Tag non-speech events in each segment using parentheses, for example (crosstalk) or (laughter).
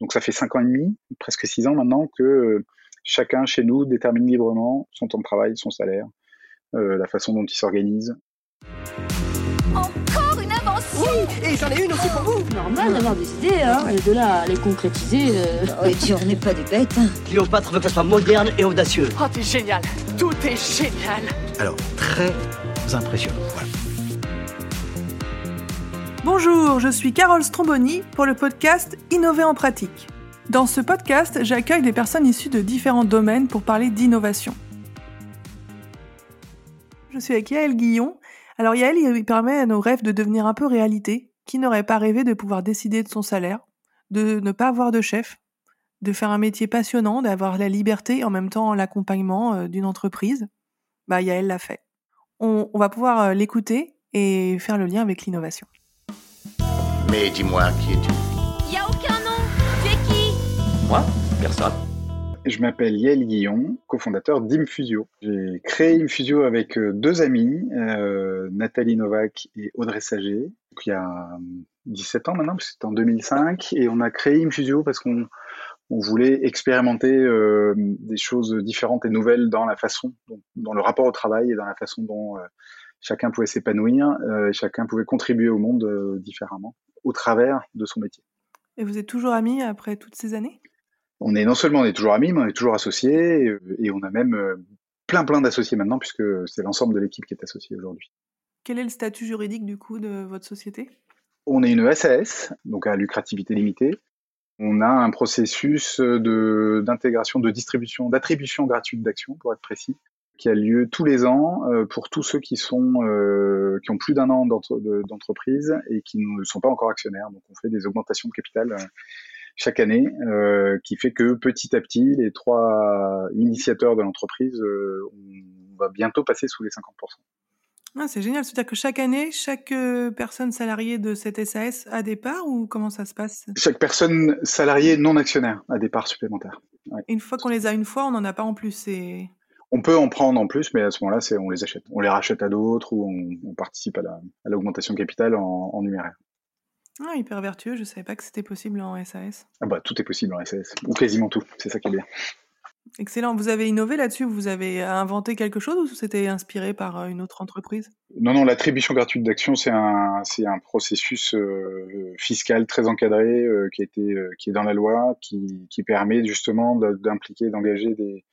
Donc ça fait cinq ans et demi, presque six ans maintenant, que chacun chez nous détermine librement son temps de travail, son salaire, la façon dont il s'organise. Oui, et j'en ai une aussi pour vous. Normal d'avoir des idées, hein, et de là à les concrétiser. Euh... Oh, et puis on n'est pas des bêtes. Hein. Cléopâtre veut que soit moderne et audacieux. Oh, t'es génial. Tout est génial. Alors, très impressionnant. Voilà. Bonjour, je suis Carole Stromboni pour le podcast Innover en pratique. Dans ce podcast, j'accueille des personnes issues de différents domaines pour parler d'innovation. Je suis avec Yael Guillon, alors Yael, il permet à nos rêves de devenir un peu réalité. Qui n'aurait pas rêvé de pouvoir décider de son salaire, de ne pas avoir de chef, de faire un métier passionnant, d'avoir la liberté et en même temps l'accompagnement euh, d'une entreprise? Bah Yael l'a fait. On, va pouvoir euh, l'écouter et faire le lien avec l'innovation. Mais dis-moi, qui es-tu? Il a aucun nom. Tu es qui? Moi? Personne. Je m'appelle Yael Guillon, cofondateur d'Infusio. J'ai créé Infusio avec euh, deux amis, euh, Nathalie Novak et Audrey Sager, il y a 17 ans maintenant, c'était en 2005, et on a créé Infusio parce qu'on voulait expérimenter euh, des choses différentes et nouvelles dans la façon, dans le rapport au travail et dans la façon dont chacun pouvait s'épanouir, et chacun pouvait contribuer au monde différemment, au travers de son métier. Et vous êtes toujours amis après toutes ces années? On est non seulement on est toujours amis, mais on est toujours associés et, on a même euh, plein plein d'associés maintenant puisque c'est l'ensemble de l'équipe qui est associée aujourd'hui. Quel est le statut juridique du coup de votre société? On est une SAS, donc à lucrativité limitée. On a un processus d'intégration, de, distribution, d'attribution gratuite d'actions, pour être précis, qui a lieu tous les ans euh, pour tous ceux qui sont euh, qui ont plus d'un an d'entreprise et qui ne sont pas encore actionnaires. Donc on fait des augmentations de capital chaque année, euh, qui fait que petit à petit, les trois initiateurs de l'entreprise, euh, on va bientôt passer sous les 50%. Ah, c'est génial, c'est-à-dire que chaque année, chaque euh, personne salariée de cette SAS a des parts ou comment ça se passe? Chaque personne salariée non actionnaire a des parts supplémentaires. Une fois qu'on les a une fois, on n'en a pas en plus. On peut en prendre en plus, mais à ce moment-là, on les achète. On les rachète à d'autres ou on, participe à l'augmentation capital en, en numéraire. Ah, hyper vertueux, je savais pas que c'était possible en SAS. Ah bah tout est possible en SAS, ou quasiment tout, c'est ça qui est bien. Excellent. Vous avez innové là-dessus Vous avez inventé quelque chose ou c'était inspiré par euh, une autre entreprise? Non, non, l'attribution gratuite d'actions, c'est un, c'est un processus euh, fiscal très encadré euh, qui, a été, qui est dans la loi, qui, qui permet justement d'impliquer, d'engager des,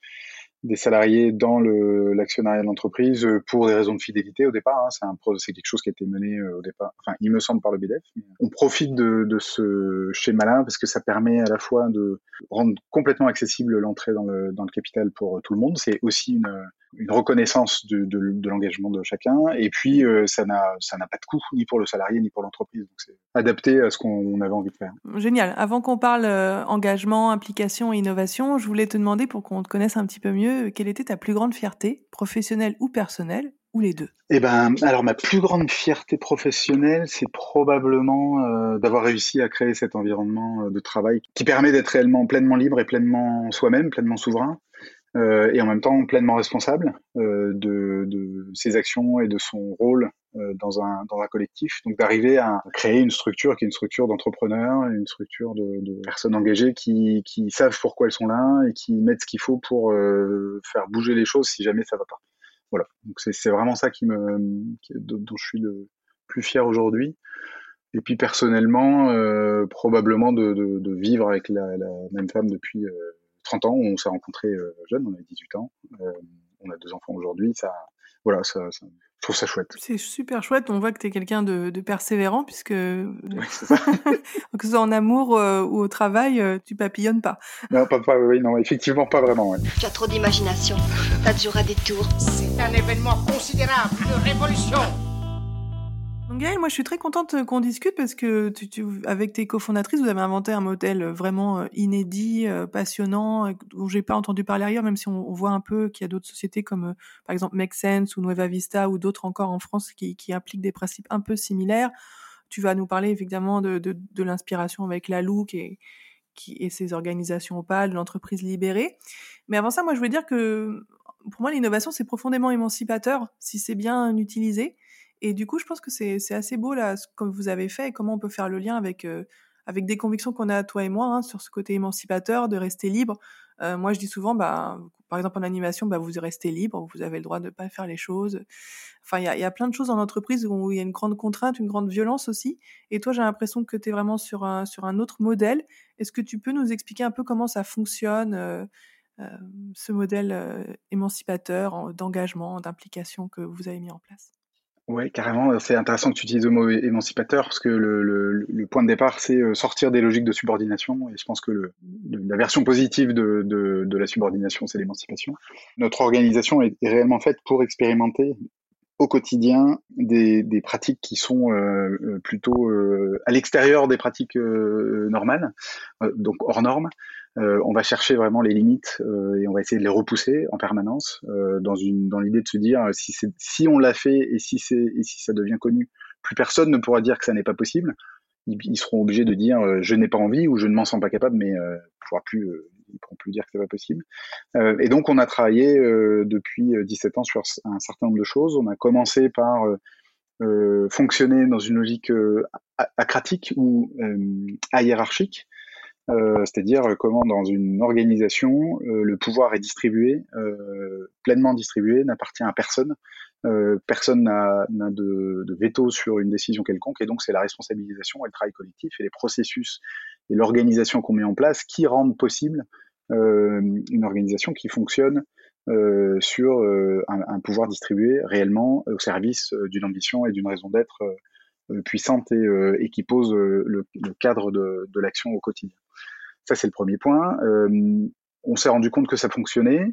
des salariés dans l'actionnariat de l'entreprise euh, pour des raisons de fidélité au départ. Hein. C'est un c'est quelque chose qui a été mené euh, au départ, enfin il me semble par le BDF. On profite de, ce schéma-là parce que ça permet à la fois de rendre complètement accessible l'entrée dans le, dans le capital pour tout le monde. C'est aussi une, reconnaissance de, l'engagement de chacun. Et puis, euh, ça n'a ça n'a pas de coût ni pour le salarié ni pour l'entreprise. Donc, c'est adapté à ce qu'on avait envie de faire. Génial. Avant qu'on parle euh, engagement, implication et innovation, je voulais te demander pour qu'on te connaisse un petit peu mieux, quelle était ta plus grande fierté, professionnelle ou personnelle, ou les deux? Eh ben, alors ma plus grande fierté professionnelle, c'est probablement euh, d'avoir réussi à créer cet environnement de travail qui permet d'être réellement pleinement libre et pleinement soi-même, pleinement souverain. Euh, et en même temps pleinement responsable euh, de, de, ses actions et de son rôle euh, dans, un, dans un collectif. Donc d'arriver à créer une structure qui est une structure d'entrepreneurs, une structure de, de, personnes engagées qui, qui savent pourquoi elles sont là et qui mettent ce qu'il faut pour faire bouger les choses si jamais ça va pas. Voilà. Donc c'est vraiment ça qui me, dont je suis le plus fier aujourd'hui. Et puis personnellement, euh, probablement de, de, vivre avec la, la même femme depuis 30 ans, on s'est rencontrés euh, jeunes, on avait 18 ans, euh, on a deux enfants aujourd'hui, ça, voilà, ça, je trouve ça chouette. C'est super chouette. On voit que tu es quelqu'un de, persévérant, puisque oui, (laughs) ça. que ce soit en amour euh, ou au travail, tu papillonnes pas. Non, pas, pas, oui, non, effectivement, pas vraiment. Tu as trop d'imagination. Toujours à des tours. C'est un événement considérable, une révolution. Gaëlle, moi je suis très contente euh, qu'on discute parce que tu, avec tes cofondatrices, vous avez inventé un modèle euh, vraiment euh, inédit, passionnant, dont j'ai pas entendu parler ailleurs, même si on, voit un peu qu'il y a d'autres sociétés comme par exemple Make Sense ou Nueva Vista ou d'autres encore en France qui, appliquent des principes un peu similaires. Tu vas nous parler évidemment de, l'inspiration avec la Look et, qui, et ses organisations opales, l'entreprise libérée. Mais avant ça, moi je veux dire que pour moi l'innovation c'est profondément émancipateur si c'est bien utilisé. Et du coup, je pense que c'est assez beau là, ce que vous avez fait et comment on peut faire le lien avec, euh, avec des convictions qu'on a toi et moi hein, sur ce côté émancipateur, de rester libre. Euh, moi, je dis souvent, bah, par exemple en animation, bah, vous restez libre, vous avez le droit de ne pas faire les choses. Enfin, il y a, plein de choses en entreprise où il y a une grande contrainte, une grande violence aussi. Et toi, j'ai l'impression que tu es vraiment sur un, sur un autre modèle. Est-ce que tu peux nous expliquer un peu comment ça fonctionne euh, ce modèle émancipateur d'engagement, d'implication que vous avez mis en place? Oui, carrément. C'est intéressant que tu utilises le mot émancipateur parce que le, le, point de départ, c'est euh, sortir des logiques de subordination. Et je pense que la version positive de, de, de la subordination, c'est l'émancipation. Notre organisation est, réellement faite pour expérimenter au quotidien des, des pratiques qui sont euh, plutôt euh, à l'extérieur des pratiques euh, normales, donc hors normes, euh, on va chercher vraiment les limites euh, et on va essayer de les repousser en permanence euh, dans une dans l'idée de se dire si si on l'a fait et si si ça devient connu, plus personne ne pourra dire que ça n'est pas possible. Ils, seront obligés de dire je n'ai pas envie ou je ne m'en sens pas capable, mais pourra plus ils pourront plus dire que c'est pas possible. et donc on a travaillé depuis 17 ans sur un certain nombre de choses. On a commencé par fonctionner dans une logique acratique ou hiérarchique euh, c'est-à-dire euh, comment dans une organisation euh, le pouvoir est distribué, pleinement distribué, n'appartient à personne. personne n'a de, de, veto sur une décision quelconque, et donc c'est la responsabilisation et le travail collectif et les processus et l'organisation qu'on met en place qui rendent possible une organisation qui fonctionne sur un, pouvoir distribué réellement au service d'une ambition et d'une raison d'être puissante et, qui pose le, cadre de l'action au quotidien. Ça, c'est le premier point. Euh, on s'est rendu compte que ça fonctionnait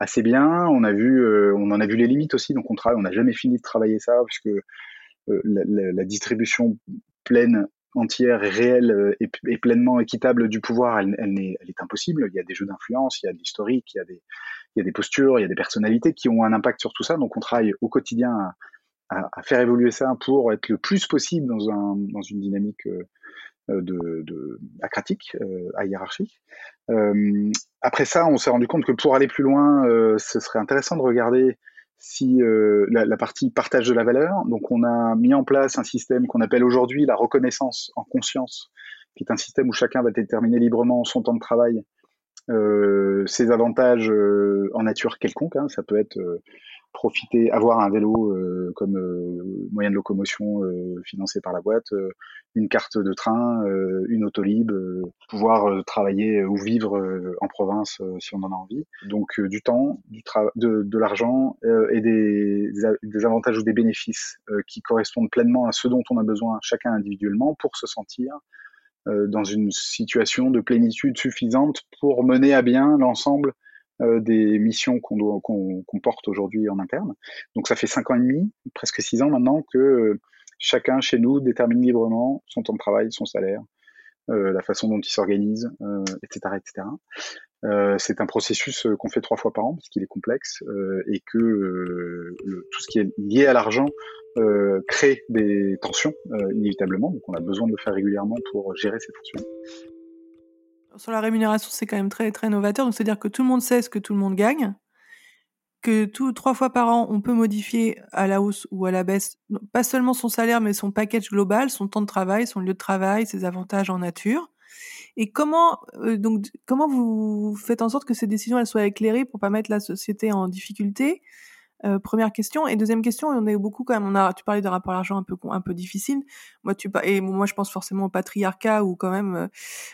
assez bien. On a vu, euh, on en a vu les limites aussi. Donc on travaille, on n'a jamais fini de travailler ça puisque euh, la, distribution pleine, entière réelle et, et pleinement équitable du pouvoir, elle, est, elle, est, impossible. Il y a des jeux d'influence, il y a de l'historique, il y a des, il y a des postures, il y a des personnalités qui ont un impact sur tout ça. Donc on travaille au quotidien à, à, faire évoluer ça pour être le plus possible dans, un, dans une dynamique euh, de, de acratique, euh, à hiérarchique. Euh, après ça, on s'est rendu compte que pour aller plus loin, ce serait intéressant de regarder si euh, la, partie partage de la valeur. Donc, on a mis en place un système qu'on appelle aujourd'hui la reconnaissance en conscience, qui est un système où chacun va déterminer librement son temps de travail, euh, ses avantages euh, en nature quelconque. Hein. Ça peut être profiter, avoir un vélo euh, comme euh, moyen de locomotion euh, financé par la boîte, une carte de train, une autolib, pouvoir travailler ou vivre en province si on en a envie. Donc du temps, du de, de l'argent et des, des, avantages ou des bénéfices qui correspondent pleinement à ce dont on a besoin chacun individuellement pour se sentir dans une situation de plénitude suffisante pour mener à bien l'ensemble euh, des missions qu'on qu'on porte aujourd'hui en interne. Donc ça fait cinq ans et demi, presque six ans maintenant, que euh, chacun chez nous détermine librement son temps de travail, son salaire, euh, la façon dont il s'organise, euh, etc., etc. Euh, c'est un processus qu'on fait trois fois par an parce qu'il est complexe euh, et que le, tout ce qui est lié à l'argent crée des tensions inévitablement. Donc on a besoin de le faire régulièrement pour gérer ces tensions. Sur la rémunération, c'est quand même très, très novateur. Donc, c'est-à-dire que tout le monde sait ce que tout le monde gagne, que tout, trois fois par an, on peut modifier à la hausse ou à la baisse, pas seulement son salaire, mais son package global, son temps de travail, son lieu de travail, ses avantages en nature. Et comment, euh, donc, comment vous faites en sorte que ces décisions elles soient éclairées pour pas mettre la société en difficulté? Euh, première question et deuxième question, on eu beaucoup quand même. On a, tu parlais de rapport à l'argent un peu un peu difficile. Moi, tu et moi, je pense forcément au patriarcat où quand même euh,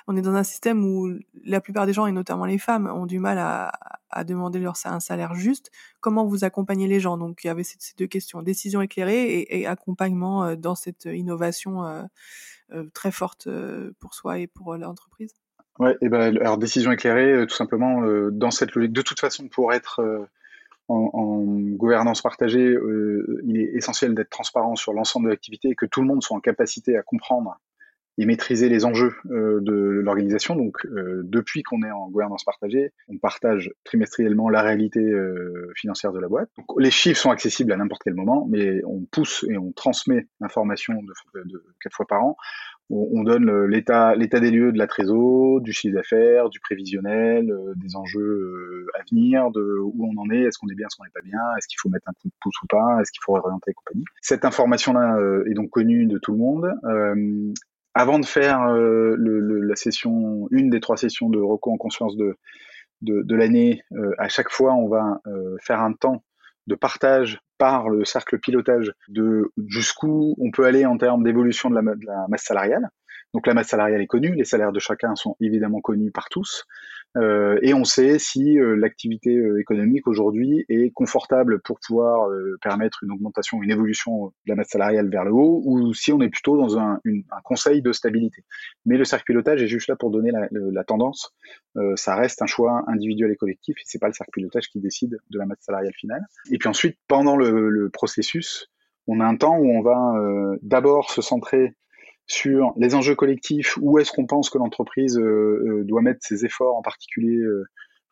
on est dans un système où la plupart des gens et notamment les femmes ont du mal à, à demander leur salaire juste. Comment vous accompagnez les gens? Donc il y avait ces, deux questions décision éclairée et, et accompagnement euh, dans cette innovation très forte pour soi et pour l'entreprise. Ouais, et ben alors décision éclairée, tout simplement dans cette logique. De toute façon, pour être en, en, gouvernance partagée, euh, il est essentiel d'être transparent sur l'ensemble de l'activité et que tout le monde soit en capacité à comprendre et maîtriser les enjeux euh, de l'organisation. Donc, euh, depuis qu'on est en gouvernance partagée, on partage trimestriellement la réalité euh, financière de la boîte. Donc, les chiffres sont accessibles à n'importe quel moment, mais on pousse et on transmet l'information de, de, quatre fois par an on donne l'état l'état des lieux de la trésor, du chiffre d'affaires, du prévisionnel, euh, des enjeux euh, à venir, de où on en est, est-ce qu'on est bien, est-ce qu'on n'est pas bien, est-ce qu'il faut mettre un coup de pouce ou pas, est-ce qu'il faut réorienter et compagnie. Cette information-là euh, est donc connue de tout le monde. avant de faire euh, le, le, la session, une des trois sessions de recours en conscience de, de, de l'année, euh, à chaque fois, on va euh, faire un temps de partage par le cercle pilotage de jusqu'où on peut aller en termes d'évolution de la, masse salariale. Donc la masse salariale est connue, les salaires de chacun sont évidemment connus par tous, euh, et on sait si euh, l'activité euh, économique aujourd'hui est confortable pour pouvoir permettre une augmentation, une évolution de la masse salariale vers le haut, ou si on est plutôt dans un, conseil de stabilité. Mais le cercle pilotage est juste là pour donner la, tendance. Ça reste un choix individuel et collectif, et c'est pas le cercle pilotage qui décide de la masse salariale finale. Et puis ensuite, pendant le processus, on a un temps où on va d'abord se centrer sur les enjeux collectifs, où est-ce qu'on pense que l'entreprise euh, euh, doit mettre ses efforts, en particulier euh,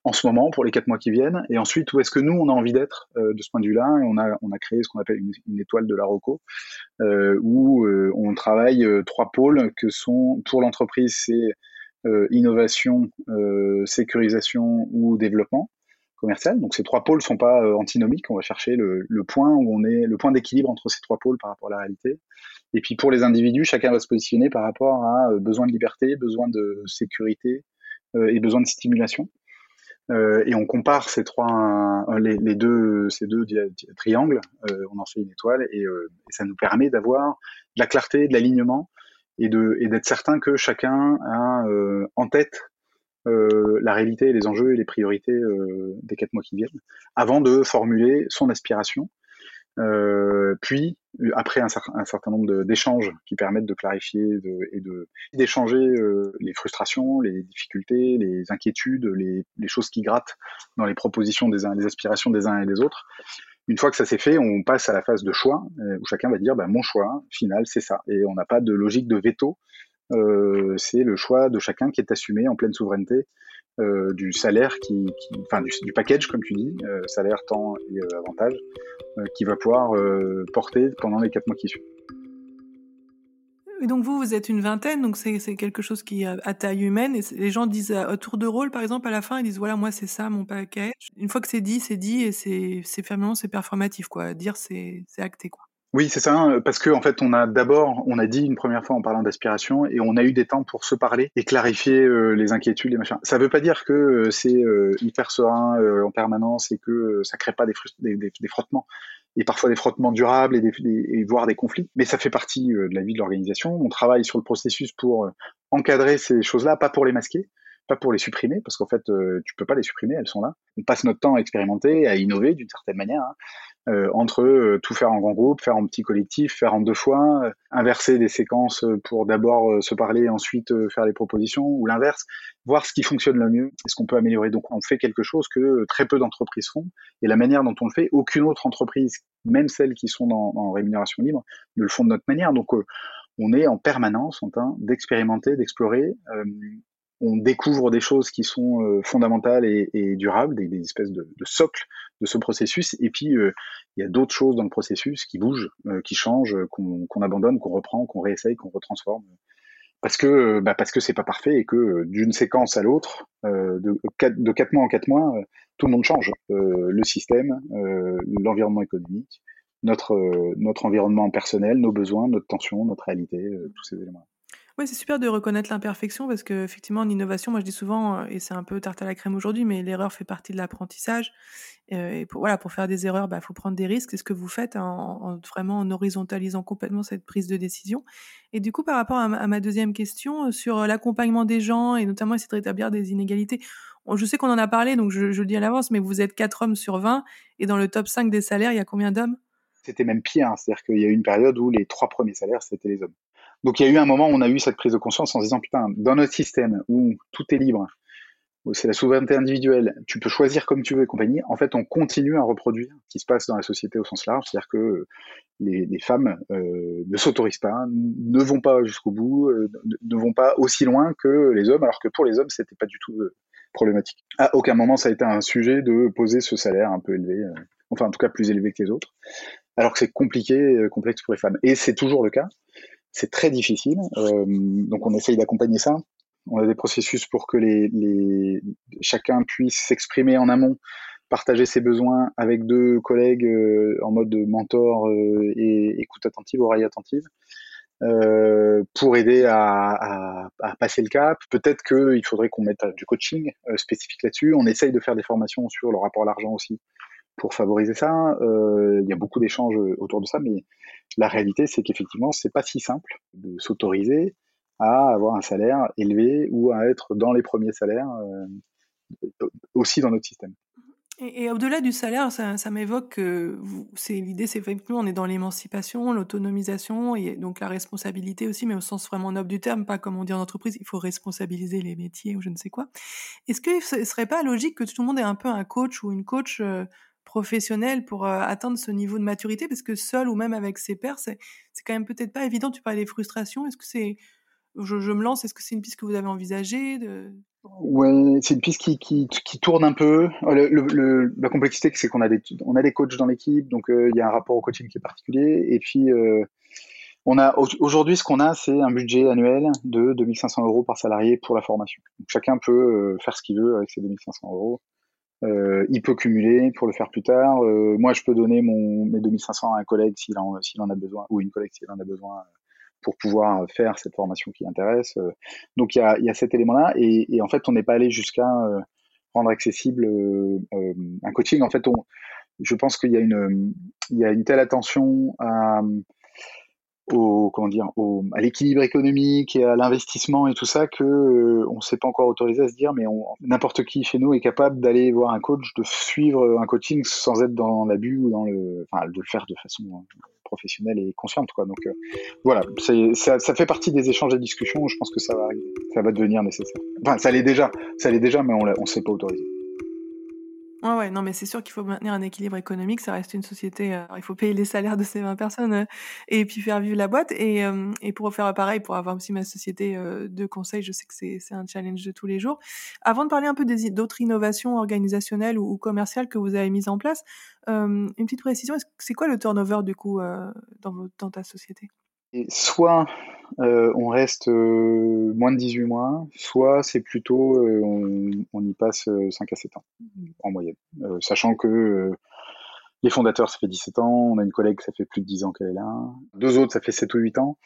en ce moment, pour les quatre mois qui viennent, et ensuite où est-ce que nous, on a envie d'être de ce point de vue-là, et on a, on a créé ce qu'on appelle une, une, étoile de la ROCO, où on travaille trois pôles que sont, pour l'entreprise, c'est innovation, sécurisation ou développement commercial. Donc ces trois pôles sont pas antinomiques. On va chercher le, point où on est, le point d'équilibre entre ces trois pôles par rapport à la réalité. Et puis pour les individus, chacun va se positionner par rapport à euh, besoin de liberté, besoin de sécurité euh, et besoin de stimulation. Euh, et on compare ces trois, les, deux, ces deux triangles. on en fait une étoile et, ça nous permet d'avoir de la clarté, de l'alignement et et d'être certain que chacun a en tête euh, la réalité, les enjeux et les priorités euh, des quatre mois qui viennent, avant de formuler son aspiration euh, puis, après un, certain, nombre d'échanges qui permettent de clarifier de, et d'échanger les frustrations, les difficultés, les inquiétudes, les, choses qui grattent dans les propositions des uns, les aspirations des uns et des autres. Une fois que ça s'est fait, on passe à la phase de choix où chacun va dire bah, mon choix final c'est ça et on n'a pas de logique de veto. Euh, c'est le choix de chacun qui est assumé en pleine souveraineté euh, du salaire qui, enfin du, package comme tu dis, euh, salaire, temps et avantage, qui va pouvoir porter pendant les quatre mois qui suivent. Donc vous, vous êtes une vingtaine, donc c'est quelque chose qui a à taille humaine. Et les gens disent à tour de rôle, par exemple, à la fin, ils disent voilà, moi c'est ça mon package. Une fois que c'est dit, c'est dit et c'est fermement c'est performatif quoi. Dire c'est acté quoi. Oui, c'est ça, hein, parce que en fait, on a d'abord, on a dit une première fois en parlant d'aspiration, et on a eu des temps pour se parler et clarifier euh, les inquiétudes, les machins. Ça veut pas dire que euh, c'est euh, hyper serein en permanence et que ça crée pas des, des, frottements et parfois des frottements durables et, des, voire des conflits. Mais ça fait partie de la vie de l'organisation. On travaille sur le processus pour encadrer ces choses-là, pas pour les masquer pas pour les supprimer, parce qu'en fait, euh, tu peux pas les supprimer, elles sont là. On passe notre temps à expérimenter, à innover d'une certaine manière, hein, euh, entre euh, tout faire en grand groupe, faire en petit collectif, faire en deux fois, euh, inverser des séquences pour d'abord euh, se parler, ensuite faire les propositions, ou l'inverse, voir ce qui fonctionne le mieux ce qu'on peut améliorer. Donc on fait quelque chose que très peu d'entreprises font, et la manière dont on le fait, aucune autre entreprise, même celles qui sont dans, en rémunération libre, ne le font de notre manière. Donc on est en permanence en train d'expérimenter, d'explorer, euh, on découvre des choses qui sont euh, fondamentales et, durables, des, espèces de, de socles de ce processus. Et puis, euh, il y a d'autres choses dans le processus qui bougent, euh, qui changent, qu'on qu abandonne, qu'on reprend, qu'on réessaye, qu'on retransforme. Parce que bah parce que c'est pas parfait et que d'une séquence à l'autre, de quatre mois en quatre mois, tout le monde change. le système, l'environnement économique, notre, notre environnement personnel, nos besoins, notre tension, notre réalité, tous ces éléments. Oui, c'est super de reconnaître l'imperfection parce que effectivement en innovation, moi je dis souvent euh, et c'est un peu tarte à la crème aujourd'hui, mais l'erreur fait partie de l'apprentissage. Euh, et pour voilà, pour faire des erreurs, bah faut prendre des risques. C'est ce que vous faites en, en, vraiment en horizontalisant complètement cette prise de décision. Et du coup, par rapport à ma, deuxième question euh, sur l'accompagnement des gens et notamment essayer de rétablir des inégalités. Je sais qu'on en a parlé, donc je, je le dis à l'avance, mais vous êtes 4 hommes sur 20 et dans le top 5 des salaires, il y a combien d'hommes? C'était même pire, hein. c'est-à-dire qu'il y a eu une période où les trois premiers salaires c'était les hommes. Donc il y a eu un moment où on a eu cette prise de conscience en se disant putain, dans notre système où tout est libre, où c'est la souveraineté individuelle, tu peux choisir comme tu veux et compagnie, en fait on continue à reproduire ce qui se passe dans la société au sens large, c'est-à-dire que les, femmes euh, ne s'autorisent pas, ne vont pas jusqu'au bout, euh, ne vont pas aussi loin que les hommes, alors que pour les hommes c'était pas du tout euh, problématique. À aucun moment ça a été un sujet de poser ce salaire un peu élevé, enfin en tout cas plus élevé que les autres, alors que c'est compliqué, complexe pour les femmes. Et c'est toujours le cas c'est très difficile. Euh, donc on essaye d'accompagner ça. On a des processus pour que chacun puisse s'exprimer en amont, partager ses besoins avec deux collègues euh, en mode mentor euh, et écoute attentive, oreille attentive. pour aider à, à, passer le cap. Peut-être qu'il faudrait qu'on mette du coaching spécifique là-dessus. On essaye de faire des formations sur le rapport à l'argent aussi pour favoriser ça. Euh, il y a beaucoup d'échanges autour de ça, mais la réalité, c'est qu'effectivement, c'est pas si simple de s'autoriser à avoir un salaire élevé ou à être dans les premiers salaires euh, aussi dans notre système. Et, au-delà du salaire, ça, m'évoque que c'est l'idée, c'est effectivement, on est dans l'émancipation, l'autonomisation et donc la responsabilité aussi, mais au sens vraiment noble du terme, pas comme on dit en entreprise, il faut responsabiliser les métiers ou je ne sais quoi. Est-ce que ce serait pas logique que tout le monde ait un peu un coach ou une coach euh, professionnelle pour euh, atteindre ce niveau de maturité Parce que seul ou même avec ses pairs, c'est quand même peut-être pas évident. Tu parlais des frustrations. Est-ce que c'est je, me lance, est-ce que c'est une piste que vous avez envisagée de... Ouais, c'est une piste qui, qui, tourne un peu. Le, la complexité, c'est qu'on a des, a des coachs dans l'équipe, donc euh, il y a un rapport au coaching qui est particulier. Et puis, euh, aujourd'hui, ce qu'on a, c'est un budget annuel de 2500 euros par salarié pour la formation. Chacun peut euh, faire ce qu'il veut avec ces 2500 euros. Euh, il peut cumuler pour le faire plus tard. moi, je peux donner mon, mes 2500 à un collègue s'il en, a besoin, ou une collègue s'il en a besoin pour pouvoir faire cette formation qui intéresse. Euh. Donc il y a, cet élément-là et, en fait on n'est pas allé jusqu'à euh, rendre accessible euh, un coaching. En fait, on, je pense qu'il y a une, y a une telle attention à, au comment dire au, à l'équilibre économique et à l'investissement et tout ça que euh, on s'est pas encore autorisé à se dire mais n'importe qui chez nous est capable d'aller voir un coach de suivre un coaching sans être dans l'abus ou dans le enfin de le faire de façon professionnelle et consciente quoi. Donc euh, voilà. Ça, ça, fait partie des échanges et discussions. Je pense que ça va ça va devenir nécessaire. Enfin ça l'est déjà. Ça l'est déjà mais on on s'est pas autorisé Ouais, non, mais c'est sûr qu'il faut maintenir un équilibre économique. Ça reste une société. Euh, il faut payer les salaires de ces 20 personnes euh, et puis faire vivre la boîte. Et, euh, et pour faire pareil, pour avoir aussi ma société de conseil, je sais que c'est un challenge de tous les jours. Avant de parler un peu d'autres innovations organisationnelles ou, ou, commerciales que vous avez mises en place, une petite précision c'est quoi le turnover du coup dans, dans ta société? Et soit euh, on reste euh, moins de 18 mois, soit c'est plutôt euh, on, on, y passe 5 à 7 ans en moyenne. sachant que les fondateurs, ça fait 17 ans, on a une collègue, ça fait plus de 10 ans qu'elle est là, deux autres, ça fait 7 ou 8 ans.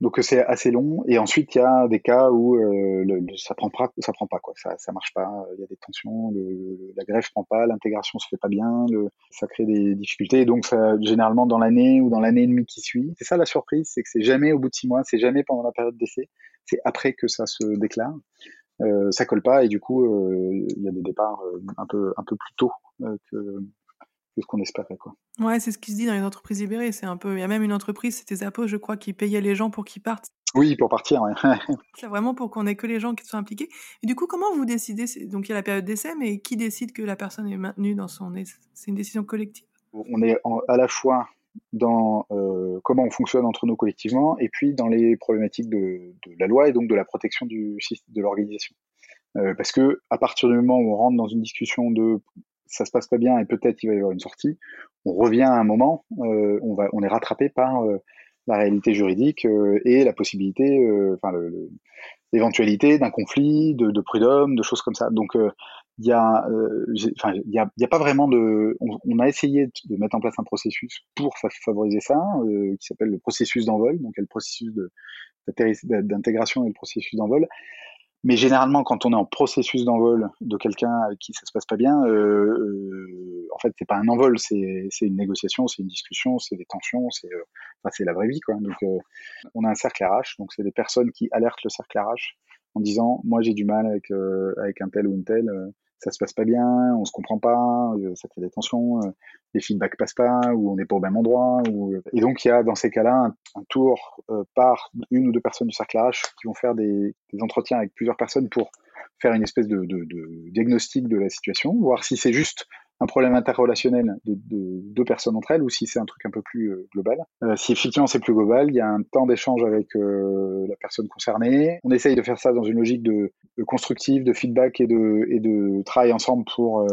Donc c'est assez long. Et ensuite, il y a des cas où euh, le, le, ça prend pas, ça prend pas quoi, ça, ça marche pas. Il y a des tensions, le, la greffe prend pas, l'intégration se fait pas bien, ça crée des difficultés. Et donc ça, généralement dans l'année ou dans l'année et demie qui suit, c'est ça la surprise, c'est que c'est jamais au bout de six mois, c'est jamais pendant la période d'essai, c'est après que ça se déclare. Euh, ça colle pas et du coup euh, il y a des départs euh, un peu un peu plus tôt euh, que que ce qu'on espérait. Quoi. Ouais, c'est ce qui se dit dans les entreprises libérées. C'est un peu, il y a même une entreprise, c'était Zappos, je crois, qui payait les gens pour qu'ils partent. Oui, pour partir. Ouais. (laughs) c'est vraiment pour qu'on ait que les gens qui sont impliqués. Et du coup, comment vous décidez Donc il y a la période d'essai, mais qui décide que la personne est maintenue dans son C'est une décision collective? On est en, à la fois dans euh, comment on fonctionne entre nous collectivement, et puis dans les problématiques de, de la loi et donc de la protection du de l'organisation. Euh, parce que à partir du moment où on rentre dans une discussion de ça se passe pas bien et peut-être il va y avoir une sortie, on revient à un moment, euh, on, va, on est rattrapé par euh, la réalité juridique euh, et la possibilité, euh, enfin l'éventualité d'un conflit, de, de, prud'homme, de choses comme ça. Donc il y a, il y a, y a, pas vraiment de, on, on, a essayé de mettre en place un processus pour favoriser ça, qui s'appelle le processus d'envol, donc le processus d'intégration et le processus d'envol. Mais généralement, quand on est en processus d'envol de quelqu'un avec qui ça se passe pas bien, euh, euh, en fait, c'est pas un envol, c'est une négociation, c'est une discussion, c'est des tensions, c'est euh, c'est la vraie vie, quoi. Donc, on a un cercle RH, donc c'est des personnes qui alertent le cercle RH en disant, moi, j'ai du mal avec avec un tel ou une telle ça se passe pas bien, on se comprend pas, euh, ça crée des tensions, euh, les feedbacks passent pas, ou on n'est pas au même endroit. Ou... Et donc il y a dans ces cas-là un, tour euh, par une ou deux personnes du cercle RH qui vont faire des, entretiens avec plusieurs personnes pour faire une espèce de diagnostic de la situation, voir si c'est juste un problème interrelationnel de, de, deux personnes entre elles ou si c'est un truc un peu plus euh, global. Euh, si effectivement c'est plus global, il y a un temps d'échange avec euh, la personne concernée. On essaye de faire ça dans une logique de, constructive, de feedback et de, et travail ensemble pour,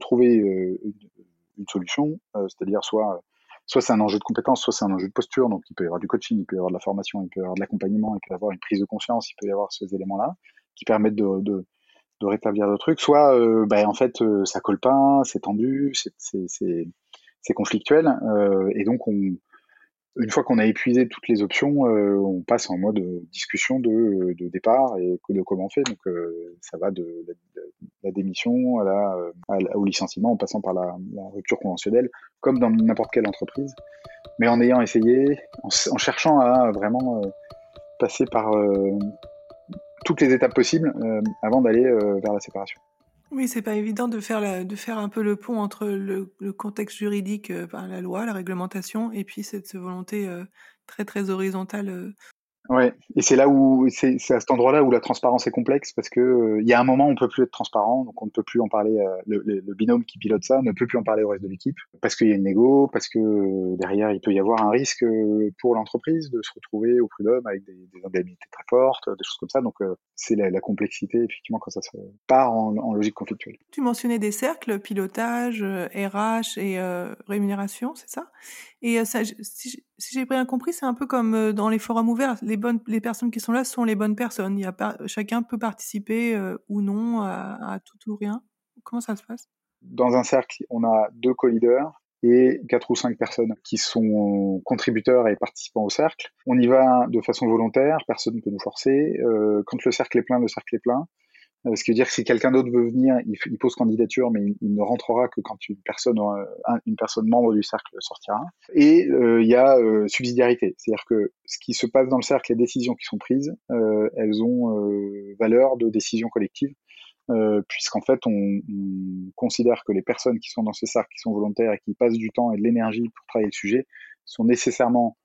trouver une, solution, c'est-à-dire soit c'est un enjeu de compétence, soit c'est un enjeu de posture. Donc il peut y avoir du coaching, il peut y avoir de la formation, il peut y avoir de l'accompagnement, il peut y avoir une prise de conscience, il peut y avoir ces éléments-là qui permettent de de rétablir le truc, soit euh, bah, en fait euh, ça colle pas, c'est tendu, c'est conflictuel, euh, et donc on, Une fois qu'on a épuisé toutes les options, on passe en mode discussion de, départ et de comment on fait. Donc ça va de, la démission à au licenciement en passant par la, rupture conventionnelle, comme dans n'importe quelle entreprise. Mais en ayant essayé, en, cherchant à vraiment passer par toutes les étapes possibles euh, avant d'aller vers la séparation. Oui, c'est pas évident de faire, de faire un peu le pont entre le, contexte juridique, euh, la loi, la réglementation, et puis cette volonté euh, très très horizontale euh, Ouais, et c'est là où c'est à cet endroit-là où la transparence est complexe parce que euh, il y a un moment où on peut plus être transparent, donc on ne peut plus en parler. Euh, le, le, binôme qui pilote ça ne peut plus en parler au reste de l'équipe parce qu'il y a une négo, parce que euh, derrière il peut y avoir un risque pour l'entreprise de se retrouver au prud'homme avec des, des, indemnités très fortes, des choses comme ça. Donc c'est la, la, complexité effectivement quand ça se part en, en, logique conflictuelle. Tu mentionnais des cercles, pilotage, RH et rémunération, c'est ça? Et ça, si, si j'ai bien compris, c'est un peu comme dans les forums ouverts. Les bonnes, les personnes qui sont là sont les bonnes personnes. Il y a chacun peut participer euh, ou non à, à, tout ou rien. Comment ça se passe? Dans un cercle, on a deux co-leaders et quatre ou cinq personnes qui sont contributeurs et participants au cercle. On y va de façon volontaire, personne ne peut nous forcer. Euh, quand le cercle est plein, le cercle est plein. Euh, ce qui veut dire que si quelqu'un d'autre veut venir, il, il, pose candidature, mais il, ne rentrera que quand une personne, euh, une personne membre du cercle sortira. Et euh, il y a euh, subsidiarité, c'est-à-dire que ce qui se passe dans le cercle, les décisions qui sont prises, euh, elles ont euh, valeur de décision collective, puisqu'en fait, on, on, considère que les personnes qui sont dans ce cercle, qui sont volontaires et qui passent du temps et de l'énergie pour travailler le sujet, sont nécessairement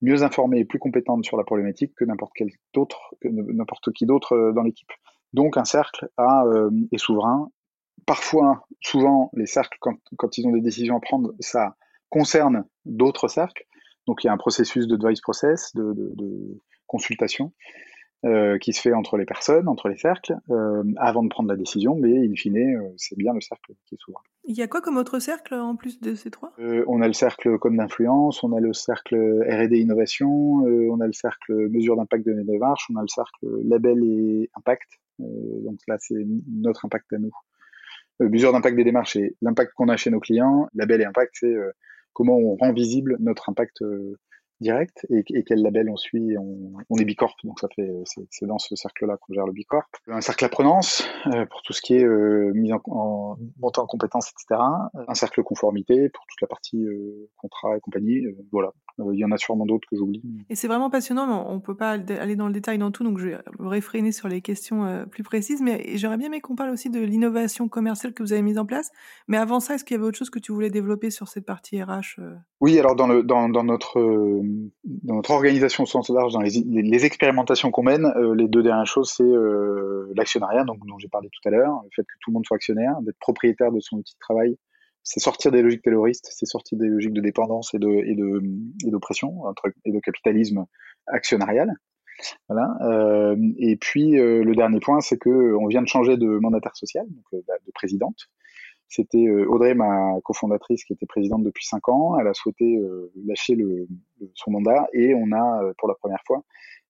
mieux informées et plus compétentes sur la problématique que n'importe n'importe qui d'autre dans l'équipe. Donc un cercle euh, est souverain. Parfois, souvent, les cercles, quand, ils ont des décisions à prendre, ça concerne d'autres cercles. Donc il y a un processus de device process, de consultation, euh, qui se fait entre les personnes, entre les cercles, euh, avant de prendre la décision, mais in fine, euh, c'est bien le cercle qui est souverain. Il y a quoi comme autre cercle en plus de ces trois? Euh, On a le cercle comme d'influence, on a le cercle R&D innovation, euh, on a le cercle mesure d'impact de nos démarches, on a le cercle label et impact, euh, donc là, c'est notre impact à nous. Euh, mesure d'impact des démarches, c'est l'impact qu'on a chez nos clients. Label et impact, c'est euh, comment on rend visible notre impact direct et, et, quel label on suit. On, on est Bicorp, donc ça fait c'est dans ce cercle-là qu'on gère le Bicorp. Un cercle apprenance euh, pour tout ce qui est euh, mise en, en montée en compétences, etc. Un cercle conformité pour toute la partie euh, contrat et compagnie. voilà. Il y en a sûrement d'autres que j'oublie. Et c'est vraiment passionnant. On peut pas aller dans le détail dans tout, donc je vais me réfréner sur les questions plus précises. Mais j'aurais bien aimé qu'on parle aussi de l'innovation commerciale que vous avez mise en place. Mais avant ça, est-ce qu'il y avait autre chose que tu voulais développer sur cette partie RH Oui, alors dans le dans, dans notre dans notre organisation au sens large, dans les, expérimentations qu'on mène, euh, les deux dernières choses, c'est euh, l'actionnariat, donc dont j'ai parlé tout à l'heure, le fait que tout le monde soit actionnaire, d'être propriétaire de son outil de travail, c'est sortir des logiques tayloristes, c'est sortir des logiques de dépendance et de et de et d'oppression et de capitalisme actionnarial. Voilà. Euh, et puis le dernier point, c'est que on vient de changer de mandataire social, donc euh, de présidente. C'était Audrey, ma cofondatrice, qui était présidente depuis cinq ans. Elle a souhaité euh, lâcher le, son mandat et on a, pour la première fois,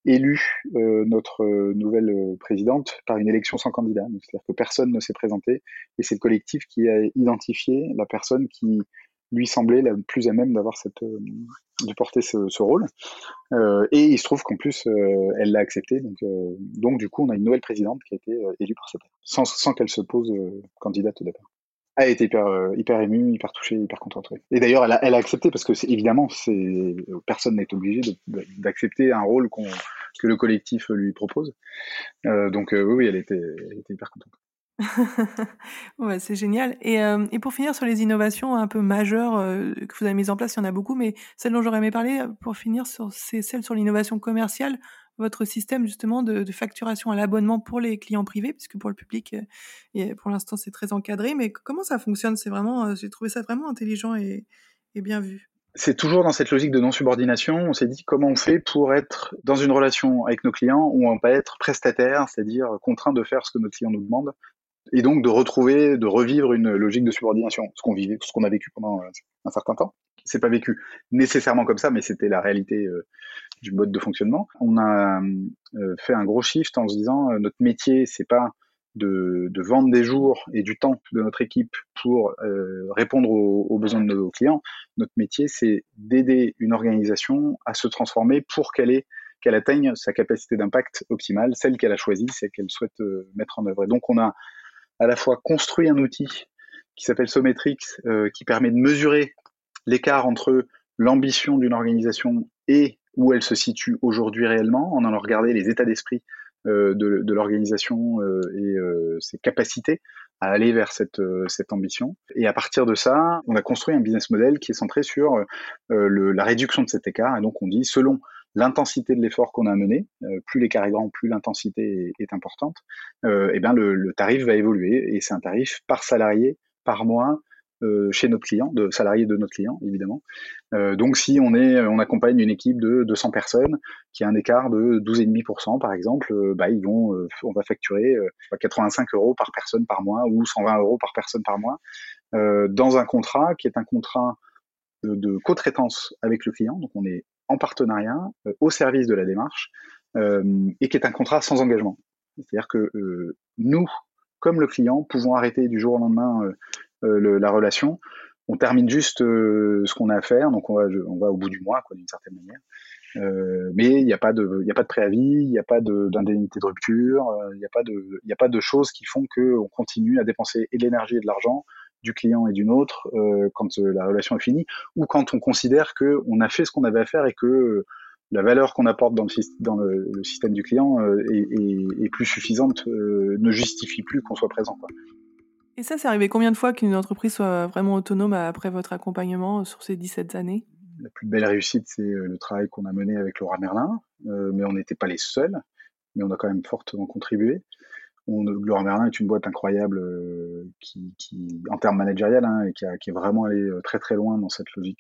élu euh, notre nouvelle présidente par une élection sans candidat. C'est-à-dire que personne ne s'est présenté et c'est le collectif qui a identifié la personne qui lui semblait la plus à même d'avoir cette euh, de porter ce, ce rôle. Euh, et il se trouve qu'en plus, euh, elle l'a accepté. Donc, donc, du coup, on a une nouvelle présidente qui a été élue par cette sans, sans qu'elle se pose candidate au départ a été hyper euh, hyper émue, hyper touchée, hyper contente. Et d'ailleurs, elle a, elle a accepté parce que évidemment, c'est personne n'est obligé d'accepter un rôle qu'on que le collectif lui propose. Euh, donc euh, oui, elle était, elle était hyper contente. (laughs) ouais, c'est génial. Et, et, pour finir sur les innovations un peu majeures que vous avez mises en place, il y en a beaucoup, mais celle dont j'aurais aimé parler pour finir, c'est celle sur l'innovation commerciale votre système justement de, facturation à l'abonnement pour les clients privés, puisque pour le public, euh, pour l'instant, c'est très encadré. Mais comment ça fonctionne? C'est vraiment, euh, j'ai trouvé ça vraiment intelligent et, bien vu. C'est toujours dans cette logique de non-subordination. On s'est dit comment on fait pour être dans une relation avec nos clients où on va être prestataire, c'est-à-dire contraint de faire ce que nos clients nous demandent, et donc de retrouver, de revivre une logique de subordination, ce qu'on vivait, ce qu'on a vécu pendant un certain temps. C'est pas vécu nécessairement comme ça, mais c'était la réalité euh, du mode de fonctionnement. On a euh, fait un gros shift en se disant euh, notre métier, c'est pas de, vendre des jours et du temps de notre équipe pour euh, répondre aux, besoins de nos clients. Notre métier, c'est d'aider une organisation à se transformer pour qu'elle qu'elle atteigne sa capacité d'impact optimale, celle qu'elle a choisie, celle qu'elle souhaite mettre en œuvre. Et donc, on a à la fois construit un outil qui s'appelle Sometrix, qui permet de mesurer l'écart entre l'ambition d'une organisation et où elle se situe aujourd'hui réellement, en allant regarder les états d'esprit euh, de, de l'organisation euh, et euh, ses capacités à aller vers cette, cette ambition. Et à partir de ça, on a construit un business model qui est centré sur le, la réduction de cet écart. Et donc, on dit, selon l'intensité de l'effort qu'on a mené, euh, plus l'écart est grand, plus l'intensité est, importante, euh, et bien le, le, tarif va évoluer. Et c'est un tarif par salarié, par mois, chez notre client, de salariés de notre client, évidemment. Euh, donc, si on est, on accompagne une équipe de 200 personnes qui a un écart de 12,5%, par exemple, euh, bah, ils vont, euh, on va facturer 85 euros par personne par mois ou 120 euros par personne par mois dans un contrat qui est un contrat de, de co-traitance avec le client. Donc, on est en partenariat, au service de la démarche, et qui est un contrat sans engagement. C'est-à-dire que nous, comme le client, pouvons arrêter du jour au lendemain euh, le, la relation. On termine juste euh, ce qu'on a à faire, donc on va, on va au bout du mois, d'une certaine manière. Euh, mais il n'y a pas de, a pas de préavis, il n'y a pas d'indemnité de, rupture, il n'y a pas de, a pas de choses qui font que on continue à dépenser et de l'énergie et de l'argent du client et d'une autre euh, quand la relation est finie, ou quand on considère que on a fait ce qu'on avait à faire et que la valeur qu'on apporte dans le, dans le, système du client euh, est, est, plus suffisante, euh, ne justifie plus qu'on soit présent. Quoi. Et ça, c'est arrivé combien de fois qu'une entreprise soit vraiment autonome après votre accompagnement sur ces 17 années? La plus belle réussite, c'est le travail qu'on a mené avec Laura Merlin, euh, mais on n'était pas les seuls, mais on a quand même fortement contribué. On, Laura Merlin est une boîte incroyable euh, qui, en termes managériels, hein, et qui, a, qui, est vraiment allé très très loin dans cette logique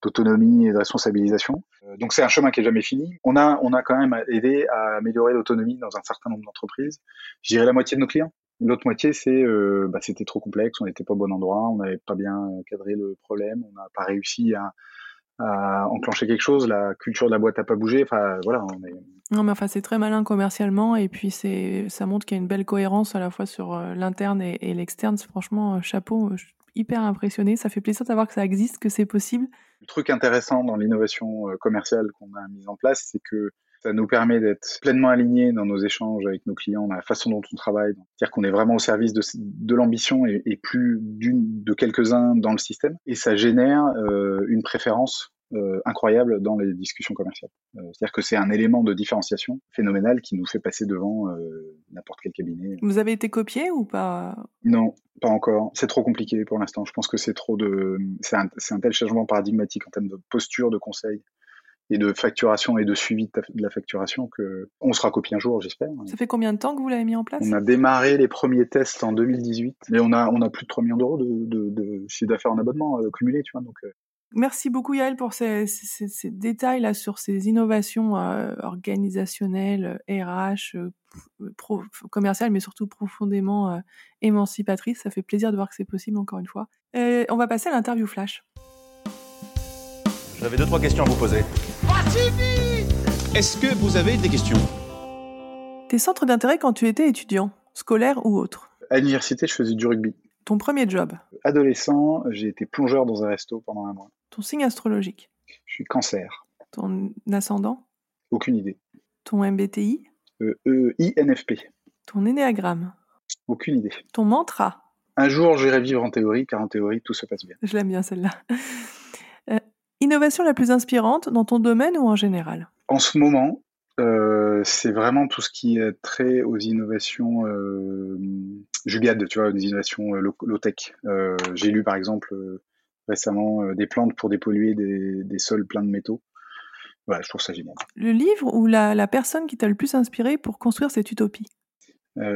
d'autonomie et de responsabilisation. Euh, donc c'est un chemin qui est jamais fini. On a, on a quand même aidé à améliorer l'autonomie dans un certain nombre d'entreprises. Je dirais la moitié de nos clients. L'autre moitié, c'est euh, bah, c'était trop complexe, on n'était pas au bon endroit, on n'avait pas bien cadré le problème, on n'a pas réussi à, à, enclencher quelque chose, la culture de la boîte n'a pas bougé. Enfin voilà. On est... Non mais enfin c'est très malin commercialement et puis c'est ça montre qu'il y a une belle cohérence à la fois sur euh, l'interne et, et l'externe. Franchement, euh, chapeau, je suis hyper impressionné. Ça fait plaisir de savoir que ça existe, que c'est possible. Le truc intéressant dans l'innovation commerciale qu'on a mise en place, c'est que ça nous permet d'être pleinement alignés dans nos échanges avec nos clients, dans la façon dont on travaille. C'est-à-dire qu'on est vraiment au service de, de l'ambition et, et, plus d'une de quelques-uns dans le système. Et ça génère euh, une préférence euh, incroyable dans les discussions commerciales. Euh, C'est-à-dire que c'est un élément de différenciation phénoménal qui nous fait passer devant euh, n'importe quel cabinet. Vous avez été copié ou pas? Non, pas encore. C'est trop compliqué pour l'instant. Je pense que c'est trop de, c'est un, un, tel changement paradigmatique en termes de posture de conseil et de facturation et de suivi de la facturation que on sera copié un jour, j'espère. Ça fait combien de temps que vous l'avez mis en place? On a démarré les premiers tests en 2018, mais on a on a plus de 3 millions d'euros de, de, de, chiffre d'affaires en abonnement euh, cumulé, tu vois. Donc, euh... Merci beaucoup Yael pour ces, ces, ces, détails là sur ces innovations euh, organisationnelles, RH, euh, pro, commerciales, mais surtout profondément euh, émancipatrices. Ça fait plaisir de voir que c'est possible encore une fois. Et on va passer à l'interview flash. J'avais deux trois questions à vous poser. Est-ce que vous avez des questions? Tes centres d'intérêt quand tu étais étudiant, scolaire ou autre? À l'université, je faisais du rugby. Ton premier job? Adolescent, j'ai été plongeur dans un resto pendant un mois. Ton signe astrologique? Je suis cancer. Ton ascendant? Aucune idée. Ton MBTI euh, euh, INFP. Ton énéagramme? Aucune idée. Ton mantra? Un jour, j'irai vivre en théorie, car en théorie, tout se passe bien. Je l'aime bien celle-là. Innovation la plus inspirante dans ton domaine ou en général En ce moment, euh, c'est vraiment tout ce qui est trait aux innovations euh, jugades, tu vois, des innovations euh, low-tech. Euh, J'ai lu par exemple récemment des plantes pour dépolluer des, des, sols pleins de métaux. Voilà, je trouve ça génial. Le livre ou la, la personne qui t'a le plus inspiré pour construire cette utopie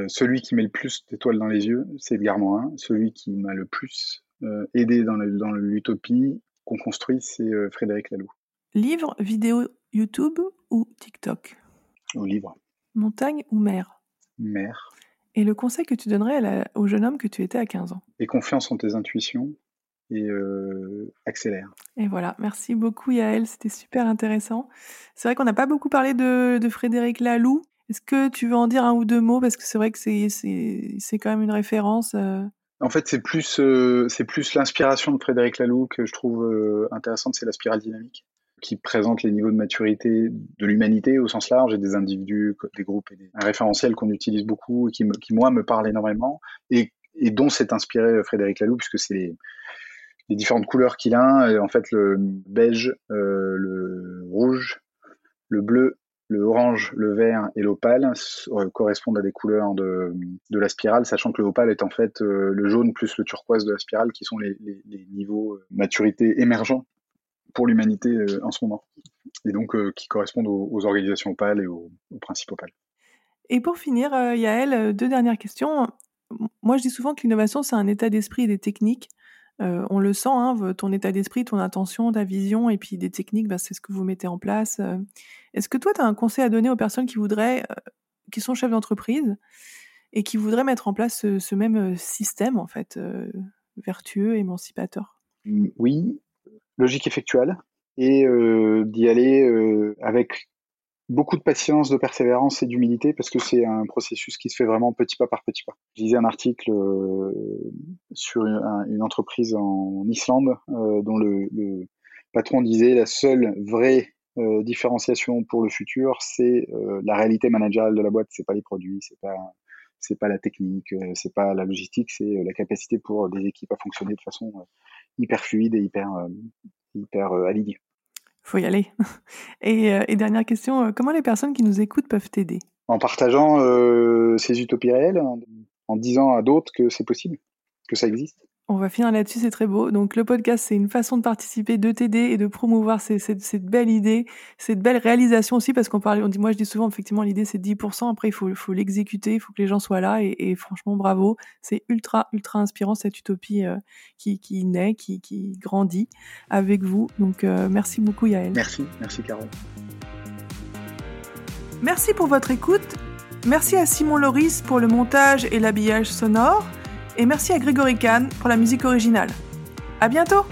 Celui qui met le plus d'étoiles dans les yeux, c'est Edgar Morin. Celui qui m'a le plus aidé dans l'utopie qu'on construit, c'est Frédéric Laloux. Livre, vidéo YouTube ou TikTok? Au livre. Montagne ou mer? Mer. Et le conseil que tu donnerais la, au jeune homme que tu étais à 15 ans? Et confiance en tes intuitions et euh, accélère. Et voilà, merci beaucoup Yael, c'était super intéressant. C'est vrai qu'on n'a pas beaucoup parlé de, de, Frédéric Laloux. Est-ce que tu veux en dire un ou deux mots? Parce que c'est vrai que c'est quand même une référence. euh. En fait, c'est plus, euh, c'est plus l'inspiration de Frédéric Laloux que je trouve euh, intéressante, c'est la spirale dynamique, qui présente les niveaux de maturité de l'humanité au sens large et des individus, des groupes, et des, un référentiel qu'on utilise beaucoup et qui, me, qui, moi, me parle énormément et, et dont s'est inspiré Frédéric Laloux, puisque c'est les, les différentes couleurs qu'il a. En fait, le beige, euh, le rouge, le bleu le orange, le vert et l'opale euh, correspondent à des couleurs de, de, la spirale, sachant que le opale est en fait euh, le jaune plus le turquoise de la spirale, qui sont les, les, niveaux euh, maturité émergents pour l'humanité en ce moment, et donc qui correspondent aux, organisations opales et aux, aux principes opales. Et pour finir, Yael, deux dernières questions. Moi, je dis souvent que l'innovation, c'est un état d'esprit et des techniques. Euh, on le sent, hein, ton état d'esprit, ton intention, ta vision, et puis des techniques, bah, c'est ce que vous mettez en place. Euh, Est-ce que toi, tu as un conseil à donner aux personnes qui voudraient, euh, qui sont chefs d'entreprise et qui voudraient mettre en place ce, même système, en fait, vertueux, émancipateur? Oui, logique effectuelle, et d'y aller avec beaucoup de patience, de persévérance et d'humilité parce que c'est un processus qui se fait vraiment petit pas par petit pas. Je lisais un article euh, sur une, entreprise en Islande euh, dont le, le, patron disait la seule vraie euh, différenciation pour le futur, c'est la réalité managériale de la boîte. C'est pas les produits, c'est pas c'est pas la technique, c'est pas la logistique, c'est la capacité pour des équipes à fonctionner de façon hyper fluide et hyper hyper alignée faut y aller. (laughs) Et, euh, et, dernière question, comment les personnes qui nous écoutent peuvent t'aider? En partageant euh, ces utopies réelles, en disant à d'autres que c'est possible, que ça existe. On va finir là-dessus, c'est très beau. Donc le podcast, c'est une façon de participer, de t'aider et de promouvoir ces, cette, cette, belle idée, cette belle réalisation aussi, parce qu'on parle, on dit, moi je dis souvent, effectivement, l'idée c'est 10%, après il faut, faut l'exécuter, il faut que les gens soient là, et, et franchement, bravo. C'est ultra, ultra inspirant cette utopie euh, qui, qui naît, qui, qui grandit avec vous. Donc euh, merci beaucoup Yael. Merci, merci Carole. Merci pour votre écoute. Merci à Simon Loris pour le montage et l'habillage sonore. Et merci à Grégory Kahn pour la musique originale. À bientôt!